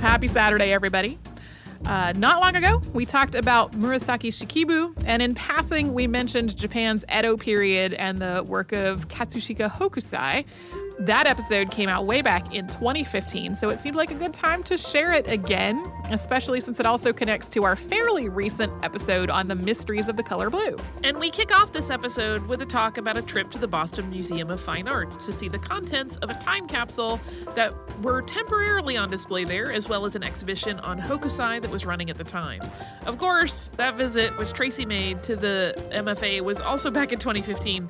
Happy Saturday, everybody. Uh, not long ago, we talked about Murasaki Shikibu, and in passing, we mentioned Japan's Edo period and the work of Katsushika Hokusai. That episode came out way back in 2015, so it seemed like a good time to share it again, especially since it also connects to our fairly recent episode on the mysteries of the color blue. And we kick off this episode with a talk about a trip to the Boston Museum of Fine Arts to see the contents of a time capsule that were temporarily on display there, as well as an exhibition on Hokusai that was running at the time. Of course, that visit, which Tracy made to the MFA, was also back in 2015.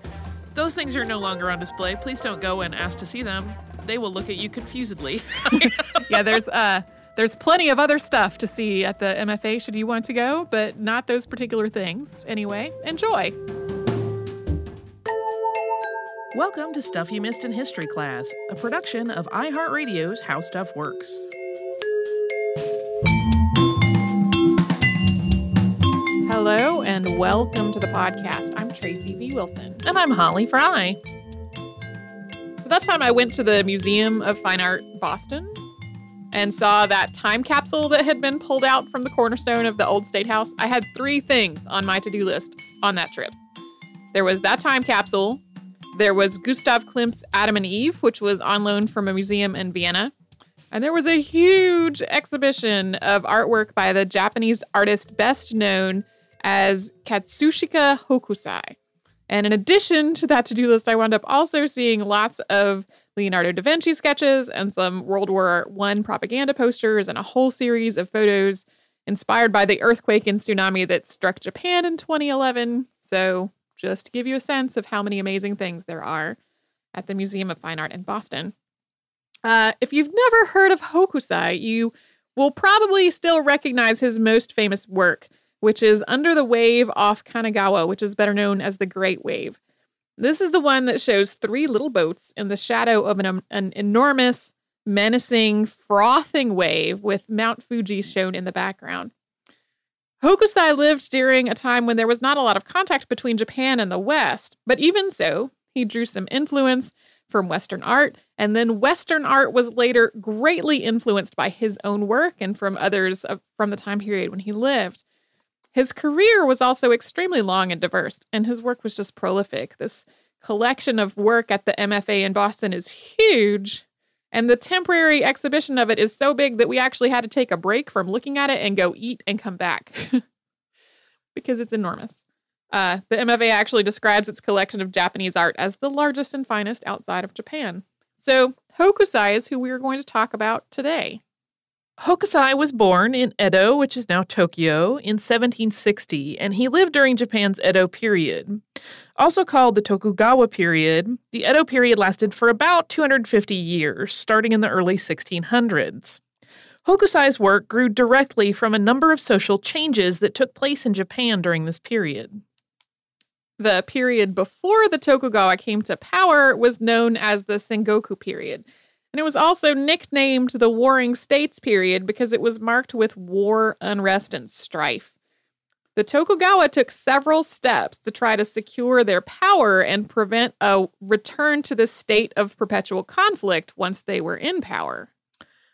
Those things are no longer on display. Please don't go and ask to see them. They will look at you confusedly. yeah, there's uh there's plenty of other stuff to see at the MFA should you want to go, but not those particular things. Anyway, enjoy. Welcome to Stuff You Missed in History Class, a production of iHeartRadio's How Stuff Works. Hello and welcome to the podcast. I'm Tracy V. Wilson. And I'm Holly Fry. So that time I went to the Museum of Fine Art Boston and saw that time capsule that had been pulled out from the cornerstone of the old state house. I had three things on my to do list on that trip. There was that time capsule, there was Gustav Klimt's Adam and Eve, which was on loan from a museum in Vienna. And there was a huge exhibition of artwork by the Japanese artist best known as Katsushika Hokusai. And in addition to that to do list, I wound up also seeing lots of Leonardo da Vinci sketches and some World War I propaganda posters and a whole series of photos inspired by the earthquake and tsunami that struck Japan in 2011. So, just to give you a sense of how many amazing things there are at the Museum of Fine Art in Boston. Uh, if you've never heard of Hokusai, you will probably still recognize his most famous work, which is Under the Wave off Kanagawa, which is better known as the Great Wave. This is the one that shows three little boats in the shadow of an, um, an enormous, menacing, frothing wave with Mount Fuji shown in the background. Hokusai lived during a time when there was not a lot of contact between Japan and the West, but even so, he drew some influence from Western art, and then Western art was later greatly influenced by his own work and from others from the time period when he lived. His career was also extremely long and diverse, and his work was just prolific. This collection of work at the MFA in Boston is huge, and the temporary exhibition of it is so big that we actually had to take a break from looking at it and go eat and come back. because it's enormous. Uh, the MFA actually describes its collection of Japanese art as the largest and finest outside of Japan. So, Hokusai is who we are going to talk about today. Hokusai was born in Edo, which is now Tokyo, in 1760, and he lived during Japan's Edo period. Also called the Tokugawa period, the Edo period lasted for about 250 years, starting in the early 1600s. Hokusai's work grew directly from a number of social changes that took place in Japan during this period. The period before the Tokugawa came to power was known as the Sengoku period. And it was also nicknamed the Warring States period because it was marked with war, unrest, and strife. The Tokugawa took several steps to try to secure their power and prevent a return to the state of perpetual conflict once they were in power.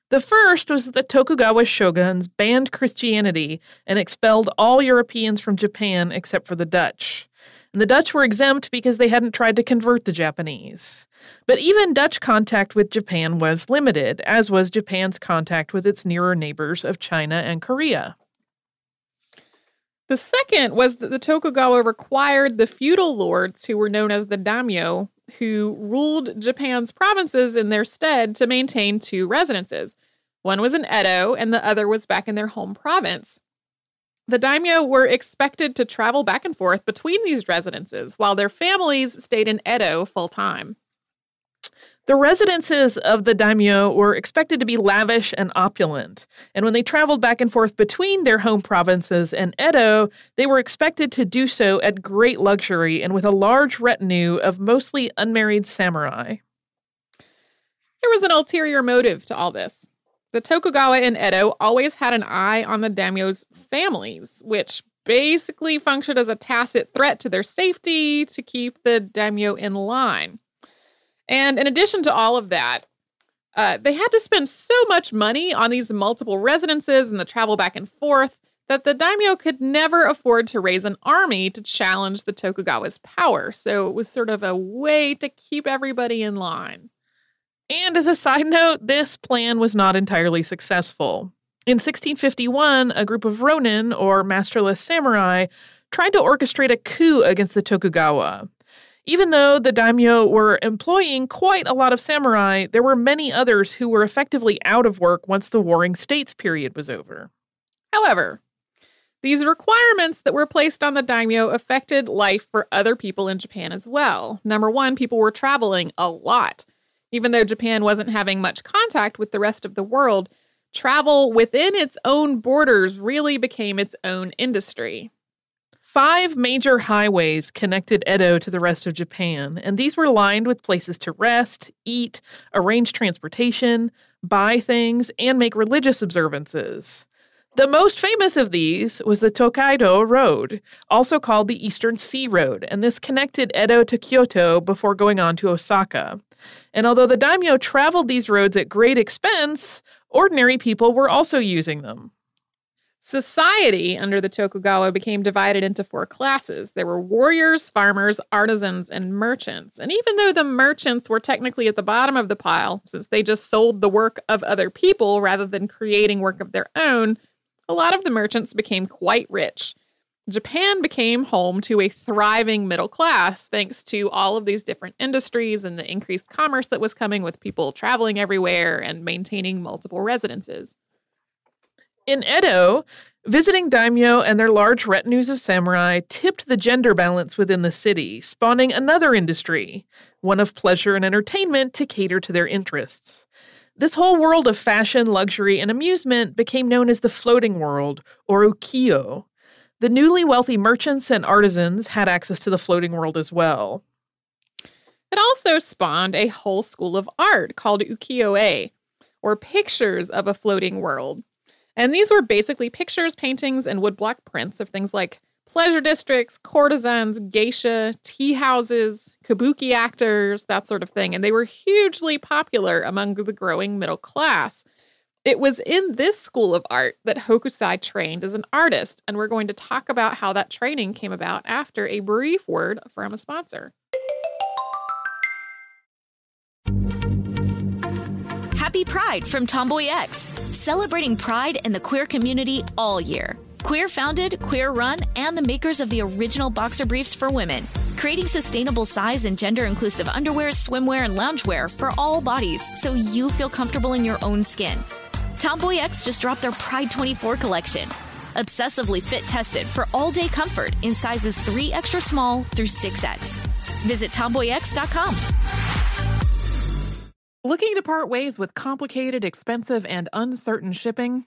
The first was that the Tokugawa shoguns banned Christianity and expelled all Europeans from Japan except for the Dutch and the Dutch were exempt because they hadn't tried to convert the Japanese. But even Dutch contact with Japan was limited, as was Japan's contact with its nearer neighbors of China and Korea. The second was that the Tokugawa required the feudal lords, who were known as the daimyo, who ruled Japan's provinces in their stead, to maintain two residences. One was in Edo, and the other was back in their home province. The daimyo were expected to travel back and forth between these residences while their families stayed in Edo full time. The residences of the daimyo were expected to be lavish and opulent, and when they traveled back and forth between their home provinces and Edo, they were expected to do so at great luxury and with a large retinue of mostly unmarried samurai. There was an ulterior motive to all this. The Tokugawa and Edo always had an eye on the daimyo's families, which basically functioned as a tacit threat to their safety to keep the daimyo in line. And in addition to all of that, uh, they had to spend so much money on these multiple residences and the travel back and forth that the daimyo could never afford to raise an army to challenge the Tokugawa's power. So it was sort of a way to keep everybody in line. And as a side note, this plan was not entirely successful. In 1651, a group of ronin, or masterless samurai, tried to orchestrate a coup against the Tokugawa. Even though the daimyo were employing quite a lot of samurai, there were many others who were effectively out of work once the Warring States period was over. However, these requirements that were placed on the daimyo affected life for other people in Japan as well. Number one, people were traveling a lot. Even though Japan wasn't having much contact with the rest of the world, travel within its own borders really became its own industry. Five major highways connected Edo to the rest of Japan, and these were lined with places to rest, eat, arrange transportation, buy things, and make religious observances. The most famous of these was the Tokaido Road, also called the Eastern Sea Road, and this connected Edo to Kyoto before going on to Osaka. And although the daimyo traveled these roads at great expense, ordinary people were also using them. Society under the Tokugawa became divided into four classes. There were warriors, farmers, artisans, and merchants. And even though the merchants were technically at the bottom of the pile, since they just sold the work of other people rather than creating work of their own, a lot of the merchants became quite rich. Japan became home to a thriving middle class thanks to all of these different industries and the increased commerce that was coming with people traveling everywhere and maintaining multiple residences. In Edo, visiting daimyo and their large retinues of samurai tipped the gender balance within the city, spawning another industry, one of pleasure and entertainment to cater to their interests. This whole world of fashion, luxury, and amusement became known as the floating world, or ukiyo, the newly wealthy merchants and artisans had access to the floating world as well. It also spawned a whole school of art called ukiyo-e, or pictures of a floating world. And these were basically pictures, paintings, and woodblock prints of things like pleasure districts, courtesans, geisha, tea houses, kabuki actors, that sort of thing. And they were hugely popular among the growing middle class. It was in this school of art that Hokusai trained as an artist, and we're going to talk about how that training came about after a brief word from a sponsor. Happy Pride from Tomboy X, celebrating pride in the queer community all year. Queer founded, queer run, and the makers of the original boxer briefs for women, creating sustainable size and gender inclusive underwear, swimwear, and loungewear for all bodies so you feel comfortable in your own skin. Tomboy X just dropped their Pride 24 collection. Obsessively fit tested for all day comfort in sizes 3 extra small through 6X. Visit tomboyx.com. Looking to part ways with complicated, expensive, and uncertain shipping?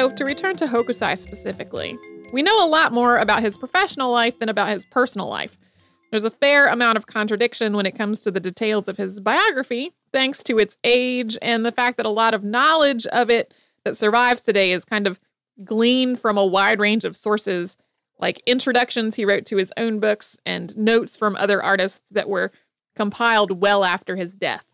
To return to Hokusai specifically, we know a lot more about his professional life than about his personal life. There's a fair amount of contradiction when it comes to the details of his biography, thanks to its age and the fact that a lot of knowledge of it that survives today is kind of gleaned from a wide range of sources, like introductions he wrote to his own books and notes from other artists that were compiled well after his death.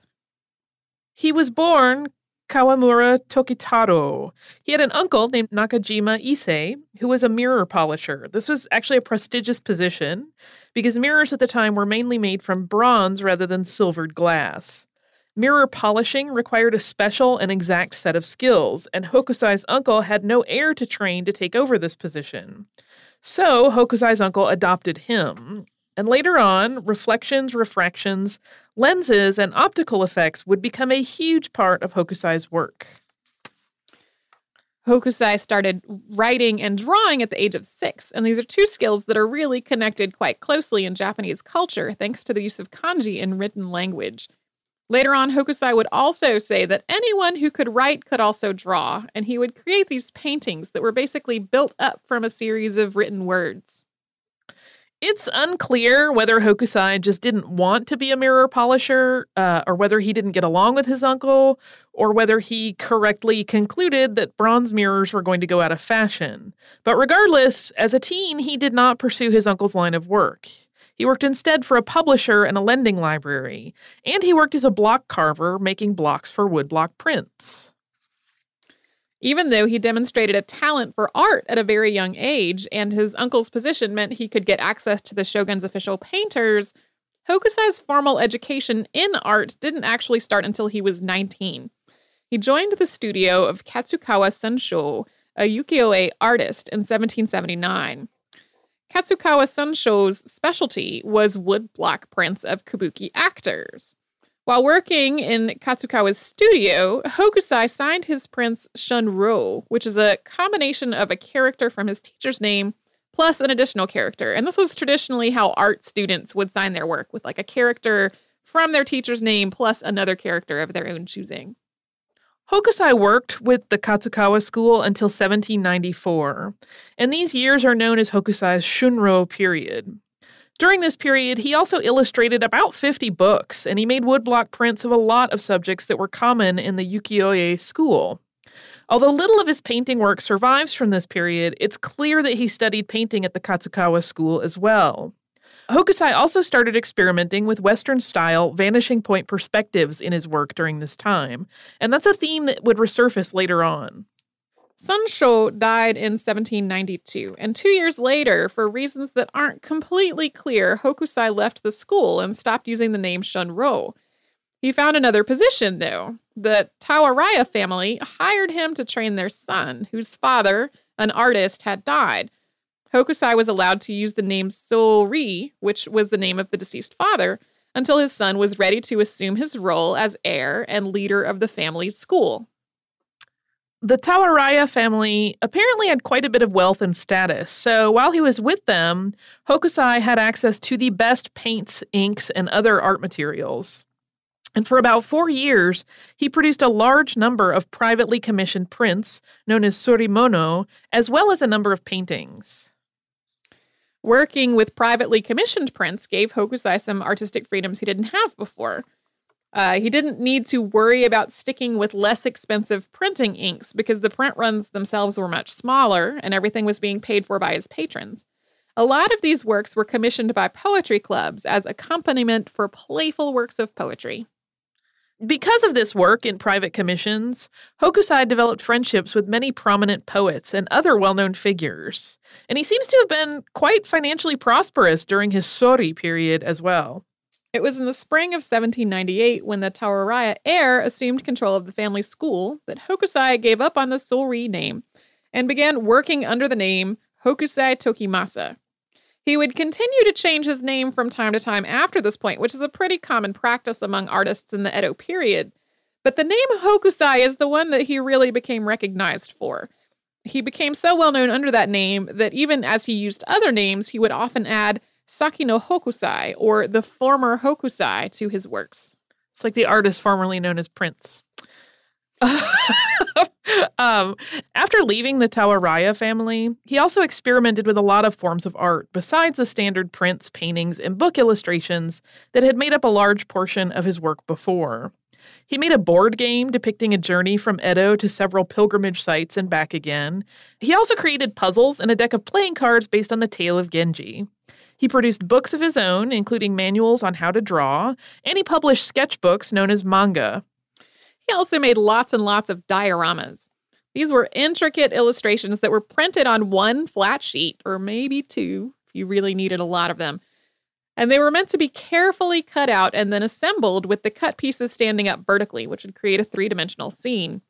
He was born Kawamura Tokitaro. He had an uncle named Nakajima Issei, who was a mirror polisher. This was actually a prestigious position because mirrors at the time were mainly made from bronze rather than silvered glass. Mirror polishing required a special and exact set of skills, and Hokusai's uncle had no heir to train to take over this position. So Hokusai's uncle adopted him, and later on, reflections, refractions, lenses, and optical effects would become a huge part of Hokusai's work. Hokusai started writing and drawing at the age of six, and these are two skills that are really connected quite closely in Japanese culture thanks to the use of kanji in written language. Later on, Hokusai would also say that anyone who could write could also draw, and he would create these paintings that were basically built up from a series of written words. It's unclear whether Hokusai just didn't want to be a mirror polisher, uh, or whether he didn't get along with his uncle, or whether he correctly concluded that bronze mirrors were going to go out of fashion. But regardless, as a teen, he did not pursue his uncle's line of work. He worked instead for a publisher and a lending library, and he worked as a block carver, making blocks for woodblock prints. Even though he demonstrated a talent for art at a very young age, and his uncle's position meant he could get access to the shogun's official painters, Hokusai's formal education in art didn't actually start until he was 19. He joined the studio of Katsukawa Shunsho, a ukiyo-e artist, in 1779. Katsukawa Shunsho's specialty was woodblock prints of kabuki actors. While working in Katsukawa's studio, Hokusai signed his prints Shunro, which is a combination of a character from his teacher's name plus an additional character. And this was traditionally how art students would sign their work with like a character from their teacher's name plus another character of their own choosing. Hokusai worked with the Katsukawa school until 1794, and these years are known as Hokusai's Shunro period. During this period, he also illustrated about 50 books, and he made woodblock prints of a lot of subjects that were common in the ukiyo-e school. Although little of his painting work survives from this period, it's clear that he studied painting at the Katsukawa school as well. Hokusai also started experimenting with Western style vanishing point perspectives in his work during this time, and that's a theme that would resurface later on. Shunsho died in 1792, and two years later, for reasons that aren't completely clear, Hokusai left the school and stopped using the name Shunro. He found another position, though. The Tawaraya family hired him to train their son, whose father, an artist, had died. Hokusai was allowed to use the name Sori, which was the name of the deceased father, until his son was ready to assume his role as heir and leader of the family's school. The Tawaraya family apparently had quite a bit of wealth and status, so while he was with them, Hokusai had access to the best paints, inks, and other art materials. And for about four years, he produced a large number of privately commissioned prints, known as surimono, as well as a number of paintings. Working with privately commissioned prints gave Hokusai some artistic freedoms he didn't have before. Uh, he didn't need to worry about sticking with less expensive printing inks because the print runs themselves were much smaller and everything was being paid for by his patrons. A lot of these works were commissioned by poetry clubs as accompaniment for playful works of poetry. Because of this work in private commissions, Hokusai developed friendships with many prominent poets and other well known figures. And he seems to have been quite financially prosperous during his Sori period as well. It was in the spring of 1798 when the Tawaraya heir assumed control of the family school that Hokusai gave up on the Sori name and began working under the name Hokusai Tokimasa. He would continue to change his name from time to time after this point, which is a pretty common practice among artists in the Edo period. But the name Hokusai is the one that he really became recognized for. He became so well known under that name that even as he used other names, he would often add Saki no Hokusai or the former Hokusai to his works. It's like the artist formerly known as Prince. um, after leaving the Tawaraya family, he also experimented with a lot of forms of art besides the standard prints, paintings, and book illustrations that had made up a large portion of his work before. He made a board game depicting a journey from Edo to several pilgrimage sites and back again. He also created puzzles and a deck of playing cards based on the tale of Genji. He produced books of his own, including manuals on how to draw, and he published sketchbooks known as manga. He also made lots and lots of dioramas. These were intricate illustrations that were printed on one flat sheet, or maybe two, if you really needed a lot of them. And they were meant to be carefully cut out and then assembled with the cut pieces standing up vertically, which would create a three dimensional scene.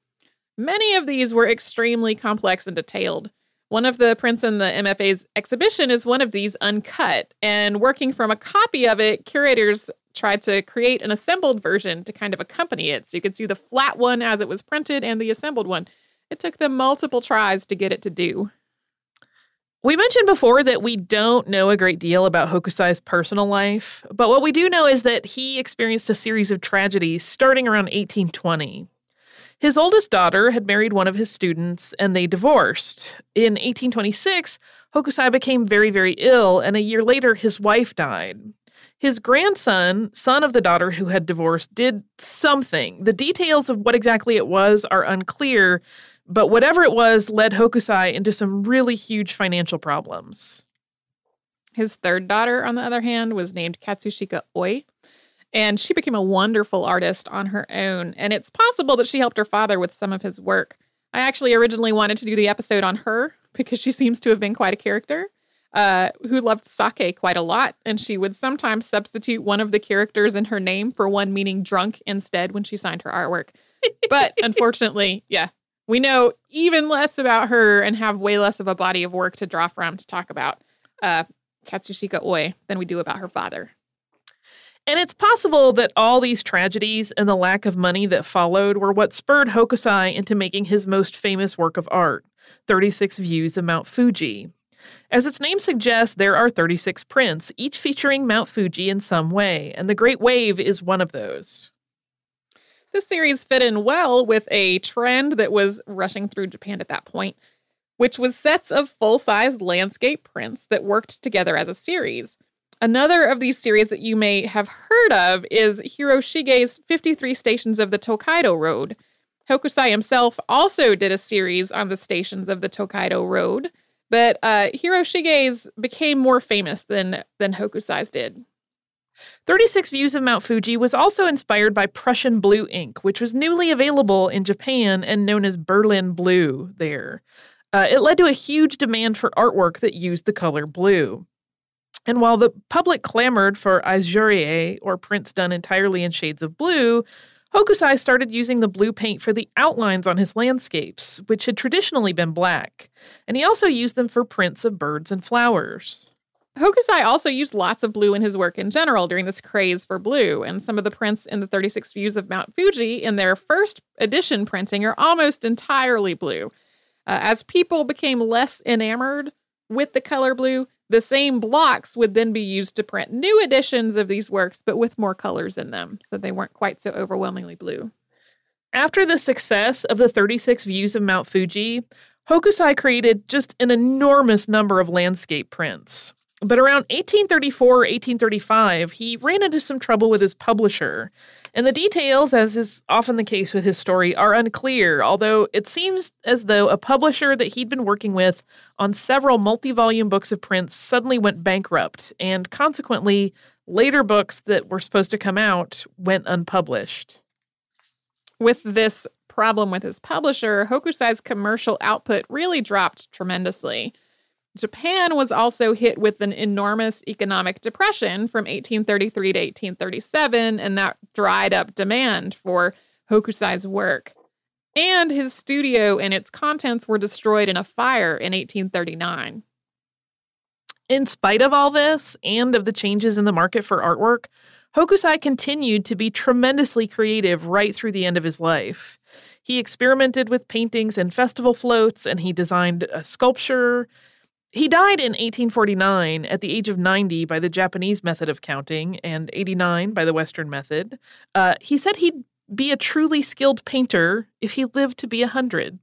Many of these were extremely complex and detailed. One of the prints in the MFA's exhibition is one of these uncut, and working from a copy of it, curators tried to create an assembled version to kind of accompany it. So you could see the flat one as it was printed and the assembled one. It took them multiple tries to get it to do. We mentioned before that we don't know a great deal about Hokusai's personal life, but what we do know is that he experienced a series of tragedies starting around 1820. His oldest daughter had married one of his students and they divorced. In 1826, Hokusai became very, very ill, and a year later, his wife died. His grandson, son of the daughter who had divorced, did something. The details of what exactly it was are unclear, but whatever it was led Hokusai into some really huge financial problems. His third daughter, on the other hand, was named Katsushika Oi, and she became a wonderful artist on her own. And it's possible that she helped her father with some of his work. I actually originally wanted to do the episode on her because she seems to have been quite a character uh, who loved sake quite a lot, and she would sometimes substitute one of the characters in her name for one meaning drunk instead when she signed her artwork. But unfortunately, yeah, we know even less about her and have way less of a body of work to draw from to talk about uh, Katsushika Oi than we do about her father. And it's possible that all these tragedies and the lack of money that followed were what spurred Hokusai into making his most famous work of art, 36 Views of Mount Fuji. As its name suggests, there are 36 prints, each featuring Mount Fuji in some way, and the Great Wave is one of those. This series fit in well with a trend that was rushing through Japan at that point, which was sets of full sized landscape prints that worked together as a series. Another of these series that you may have heard of is Hiroshige's 53 Stations of the Tokaido Road. Hokusai himself also did a series on the stations of the Tokaido Road, but uh, Hiroshige's became more famous than, than Hokusai's did. 36 Views of Mount Fuji was also inspired by Prussian blue ink, which was newly available in Japan and known as Berlin blue there. Uh, it led to a huge demand for artwork that used the color blue. And while the public clamored for aizuri-e, or prints done entirely in shades of blue, Hokusai started using the blue paint for the outlines on his landscapes, which had traditionally been black. And he also used them for prints of birds and flowers. Hokusai also used lots of blue in his work in general during this craze for blue, and some of the prints in the 36 Views of Mount Fuji in their first edition printing are almost entirely blue. Uh, as people became less enamored with the color blue, the same blocks would then be used to print new editions of these works, but with more colors in them, so they weren't quite so overwhelmingly blue. After the success of the 36 Views of Mount Fuji, Hokusai created just an enormous number of landscape prints. But around 1834 or 1835, he ran into some trouble with his publisher. And the details, as is often the case with his story, are unclear, although it seems as though a publisher that he'd been working with on several multi volume books of prints suddenly went bankrupt, and consequently, later books that were supposed to come out went unpublished. With this problem with his publisher, Hokusai's commercial output really dropped tremendously. Japan was also hit with an enormous economic depression from 1833 to 1837, and that dried up demand for Hokusai's work. And his studio and its contents were destroyed in a fire in 1839. In spite of all this and of the changes in the market for artwork, Hokusai continued to be tremendously creative right through the end of his life. He experimented with paintings and festival floats, and he designed a sculpture, he died in 1849 at the age of 90 by the Japanese method of counting and 89 by the Western method. Uh, he said he'd be a truly skilled painter if he lived to be 100.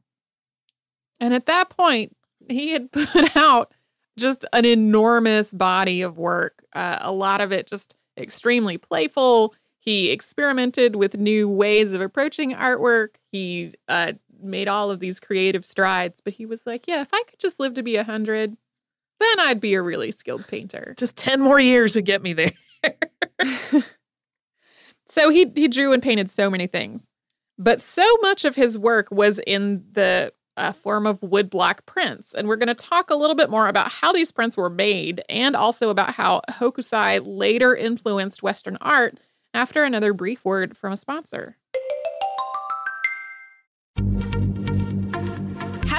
And at that point, he had put out just an enormous body of work, uh, a lot of it just extremely playful. He experimented with new ways of approaching artwork. He uh, made all of these creative strides, but he was like, yeah, if I could just live to be 100, then I'd be a really skilled painter. Just 10 more years would get me there. so he he drew and painted so many things. But so much of his work was in the uh, form of woodblock prints. And we're going to talk a little bit more about how these prints were made and also about how Hokusai later influenced Western art after another brief word from a sponsor.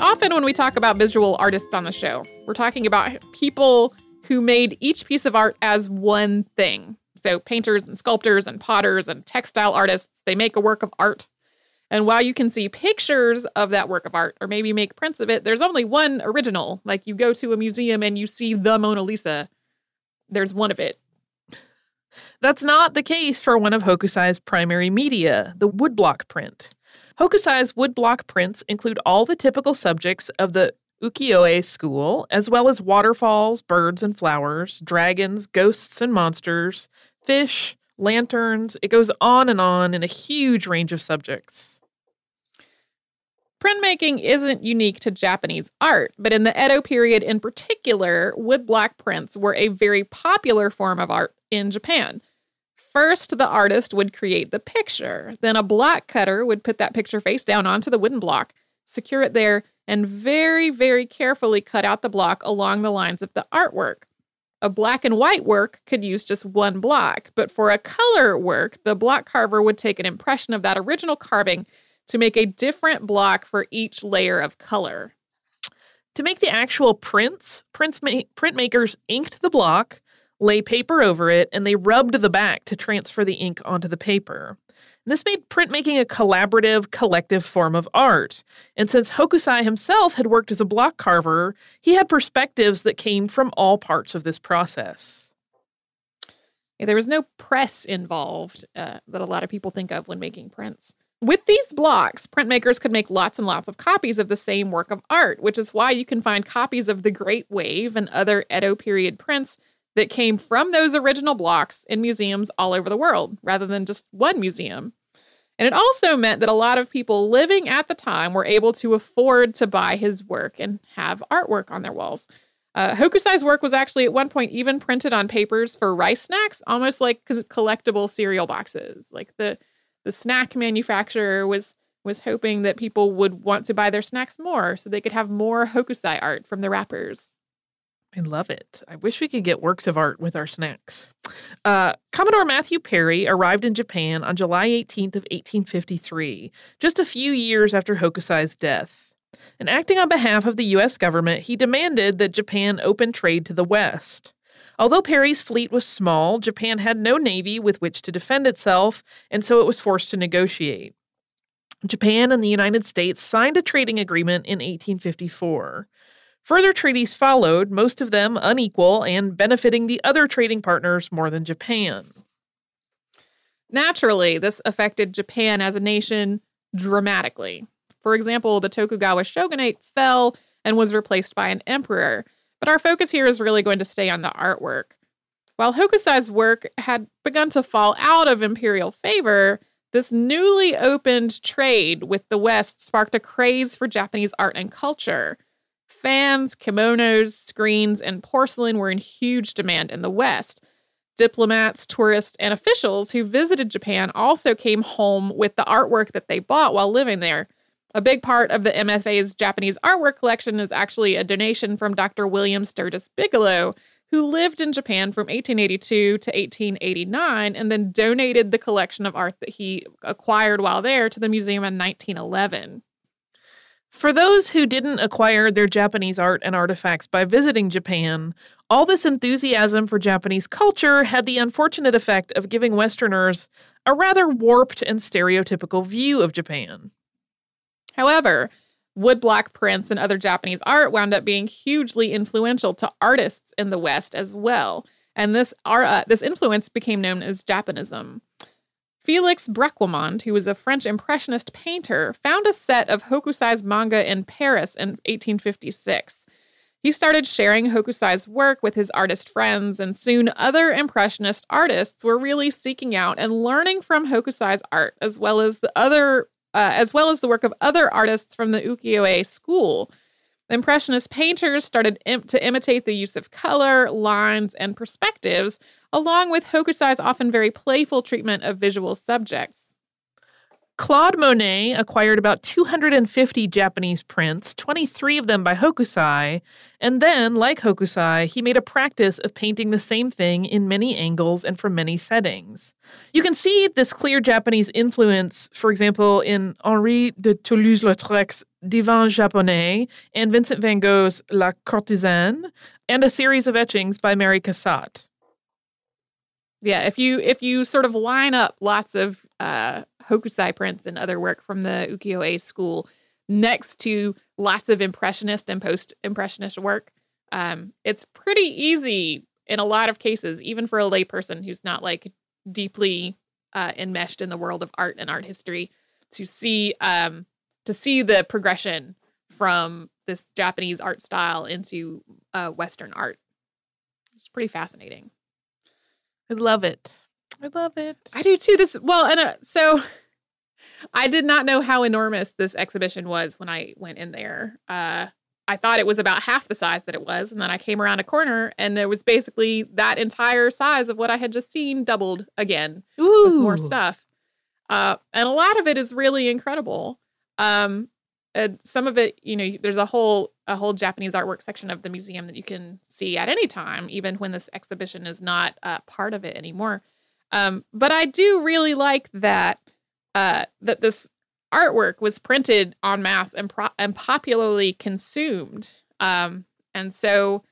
Often when we talk about visual artists on the show, we're talking about people who made each piece of art as one thing. So painters and sculptors and potters and textile artists, they make a work of art. And while you can see pictures of that work of art or maybe make prints of it, there's only one original. Like you go to a museum and you see the Mona Lisa, there's one of it. That's not the case for one of Hokusai's primary media, the woodblock print. Hokusai's woodblock prints include all the typical subjects of the ukiyo-e school, as well as waterfalls, birds and flowers, dragons, ghosts and monsters, fish, lanterns. It goes on and on in a huge range of subjects. Printmaking isn't unique to Japanese art, but in the Edo period in particular, woodblock prints were a very popular form of art in Japan. First, the artist would create the picture. Then, a block cutter would put that picture face down onto the wooden block, secure it there, and very, very carefully cut out the block along the lines of the artwork. A black and white work could use just one block, but for a color work, the block carver would take an impression of that original carving to make a different block for each layer of color. To make the actual prints, prints ma- printmakers inked the block, lay paper over it, and they rubbed the back to transfer the ink onto the paper. This made printmaking a collaborative, collective form of art. And since Hokusai himself had worked as a block carver, he had perspectives that came from all parts of this process. There was no press involved uh, that a lot of people think of when making prints. With these blocks, printmakers could make lots and lots of copies of the same work of art, which is why you can find copies of the Great Wave and other Edo period prints that came from those original blocks in museums all over the world rather than just one museum. And it also meant that a lot of people living at the time were able to afford to buy his work and have artwork on their walls. Uh, Hokusai's work was actually at one point even printed on papers for rice snacks, almost like collectible cereal boxes. Like the the snack manufacturer was was hoping that people would want to buy their snacks more so they could have more Hokusai art from the wrappers. I love it. I wish we could get works of art with our snacks. Uh, Commodore Matthew Perry arrived in Japan on July 18th of 1853, just a few years after Hokusai's death. And acting on behalf of the U.S. government, he demanded that Japan open trade to the West. Although Perry's fleet was small, Japan had no navy with which to defend itself, and so it was forced to negotiate. Japan and the United States signed a trading agreement in 1854. Further treaties followed, most of them unequal and benefiting the other trading partners more than Japan. Naturally, this affected Japan as a nation dramatically. For example, the Tokugawa shogunate fell and was replaced by an emperor. But our focus here is really going to stay on the artwork. While Hokusai's work had begun to fall out of imperial favor, this newly opened trade with the West sparked a craze for Japanese art and culture. Fans, kimonos, screens, and porcelain were in huge demand in the West. Diplomats, tourists, and officials who visited Japan also came home with the artwork that they bought while living there. A big part of the MFA's Japanese artwork collection is actually a donation from Dr. William Sturgis Bigelow, who lived in Japan from 1882 to 1889 and then donated the collection of art that he acquired while there to the museum in 1911. For those who didn't acquire their Japanese art and artifacts by visiting Japan, all this enthusiasm for Japanese culture had the unfortunate effect of giving Westerners a rather warped and stereotypical view of Japan. However, woodblock prints and other Japanese art wound up being hugely influential to artists in the West as well. And this, uh, this influence became known as Japanism. Felix Bracquemond, who was a French Impressionist painter, found a set of Hokusai's manga in Paris in 1856. He started sharing Hokusai's work with his artist friends, and soon other Impressionist artists were really seeking out and learning from Hokusai's art, as well as the other, uh, as well as the work of other artists from the ukiyo-e school. Impressionist painters started Im- to imitate the use of color, lines, and perspectives, along with Hokusai's often very playful treatment of visual subjects. Claude Monet acquired about 250 Japanese prints, 23 of them by Hokusai, and then, like Hokusai, he made a practice of painting the same thing in many angles and from many settings. You can see this clear Japanese influence, for example, in Henri de Toulouse-Lautrec's Divan Japonais and Vincent van Gogh's La Courtisane, and a series of etchings by Mary Cassatt. Yeah, if you if you sort of line up lots of uh, Hokusai prints and other work from the ukiyo-e school next to lots of impressionist and post impressionist work. Um, it's pretty easy in a lot of cases, even for a layperson who's not like deeply uh, enmeshed in the world of art and art history, to see um, to see the progression from this Japanese art style into uh, Western art. It's pretty fascinating. I love it. I love it. I do too. This well, and uh, so I did not know how enormous this exhibition was when I went in there. Uh, I thought it was about half the size that it was, and then I came around a corner, and it was basically that entire size of what I had just seen doubled again Ooh. with more stuff. Uh, and a lot of it is really incredible. Um, some of it, you know, there's a whole a whole Japanese artwork section of the museum that you can see at any time, even when this exhibition is not uh, part of it anymore. Um, but I do really like that uh, that this artwork was printed en masse and, pro- and popularly consumed. Um, and so,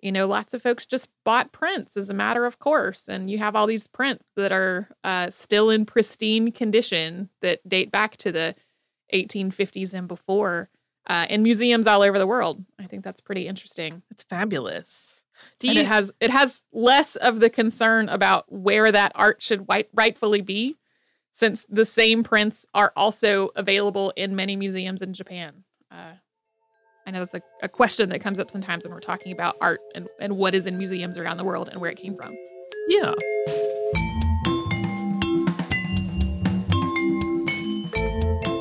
you know, lots of folks just bought prints as a matter of course. And you have all these prints that are uh, still in pristine condition that date back to the 1850s and before uh, in museums all over the world. I think that's pretty interesting. It's fabulous. Do and you, it has it has less of the concern about where that art should white, rightfully be, since the same prints are also available in many museums in Japan. Uh, I know that's a, a question that comes up sometimes when we're talking about art and, and what is in museums around the world and where it came from. Yeah.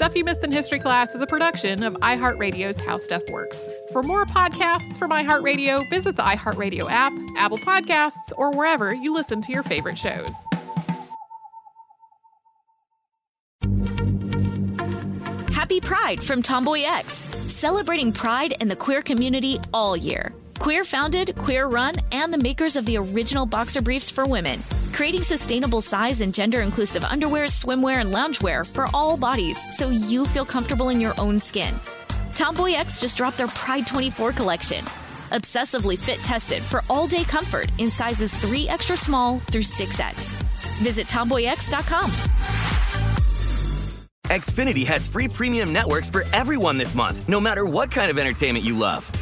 Stuff You Missed in History Class is a production of iHeartRadio's How Stuff Works. For more podcasts from iHeartRadio, visit the iHeartRadio app, Apple Podcasts, or wherever you listen to your favorite shows. Happy Pride from Tomboy X, celebrating pride in the queer community all year. Queer founded, queer run, and the makers of the original boxer briefs for women, creating sustainable size and gender inclusive underwear, swimwear, and loungewear for all bodies so you feel comfortable in your own skin. Tomboy X just dropped their Pride 24 collection. Obsessively fit tested for all day comfort in sizes 3 extra small through 6X. Visit tomboyx.com. Xfinity has free premium networks for everyone this month, no matter what kind of entertainment you love.